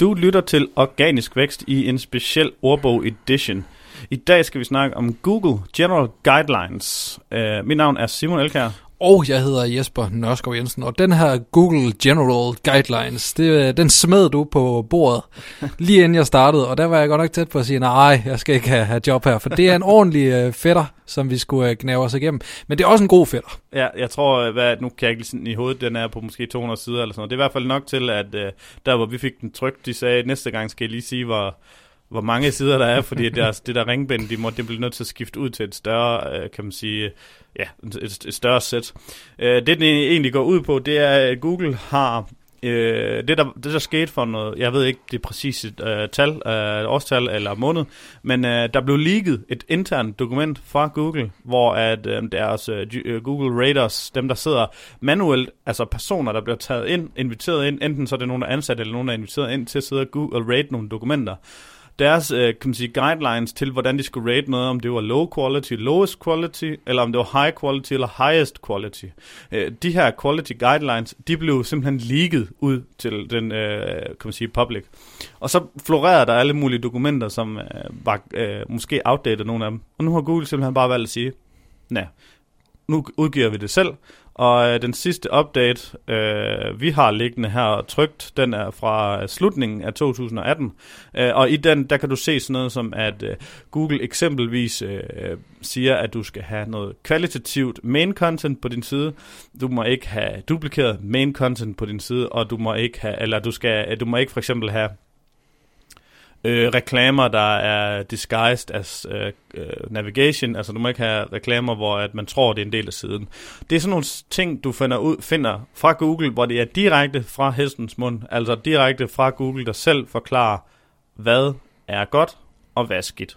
Du lytter til Organisk Vækst i en speciel ordbog edition. I dag skal vi snakke om Google General Guidelines. Uh, mit navn er Simon Elkær. Og jeg hedder Jesper Nørskov Jensen, og den her Google General Guidelines, det, den smed du på bordet lige inden jeg startede, og der var jeg godt nok tæt på at sige, nej, jeg skal ikke have, have job her, for det er en ordentlig øh, fætter, som vi skulle øh, gnave os igennem. Men det er også en god fætter. Ja, jeg tror, øh, hvad, nu kan jeg ikke lige sådan i hovedet, den er på måske 200 sider eller sådan noget. Det er i hvert fald nok til, at der hvor vi fik den trykt, de sagde, næste gang skal jeg lige sige, hvor, hvor mange sider der er, fordi det, det der ringbind, de må, det bliver nødt til at skifte ud til et større, øh, kan man sige, ja, et, et større sæt. Øh, det, den egentlig går ud på, det er, at Google har Øh, det, der, det der skete for noget, jeg ved ikke det præcise øh, tal, øh, årstal eller måned, men øh, der blev leaget et internt dokument fra Google, hvor at øh, deres øh, øh Google Raiders, dem der sidder manuelt, altså personer, der bliver taget ind, inviteret ind, enten så er det nogen, der er ansat, eller nogen, der er inviteret ind til at sidde og, Google, og rate nogle dokumenter, deres øh, kan man sige, guidelines til, hvordan de skulle rate noget, om det var low quality, lowest quality, eller om det var high quality eller highest quality. Øh, de her quality guidelines, de blev simpelthen leaget ud til den, øh, kan man sige, public. Og så florerede der alle mulige dokumenter, som øh, var øh, måske outdated, nogle af dem. Og nu har Google simpelthen bare valgt at sige, nej, nu udgiver vi det selv, og øh, den sidste update, øh, vi har liggende her trygt, den er fra øh, slutningen af 2018. Øh, og i den, der kan du se sådan noget som, at øh, Google eksempelvis øh, siger, at du skal have noget kvalitativt main content på din side. Du må ikke have duplikeret main content på din side, og du må ikke have, eller du skal, øh, du må ikke for eksempel have øh, reklamer, der er disguised as øh, øh, navigation. Altså du må ikke have reklamer, hvor at man tror, det er en del af siden. Det er sådan nogle ting, du finder, ud, finder fra Google, hvor det er direkte fra hestens mund. Altså direkte fra Google, der selv forklarer, hvad er godt og hvad er skidt.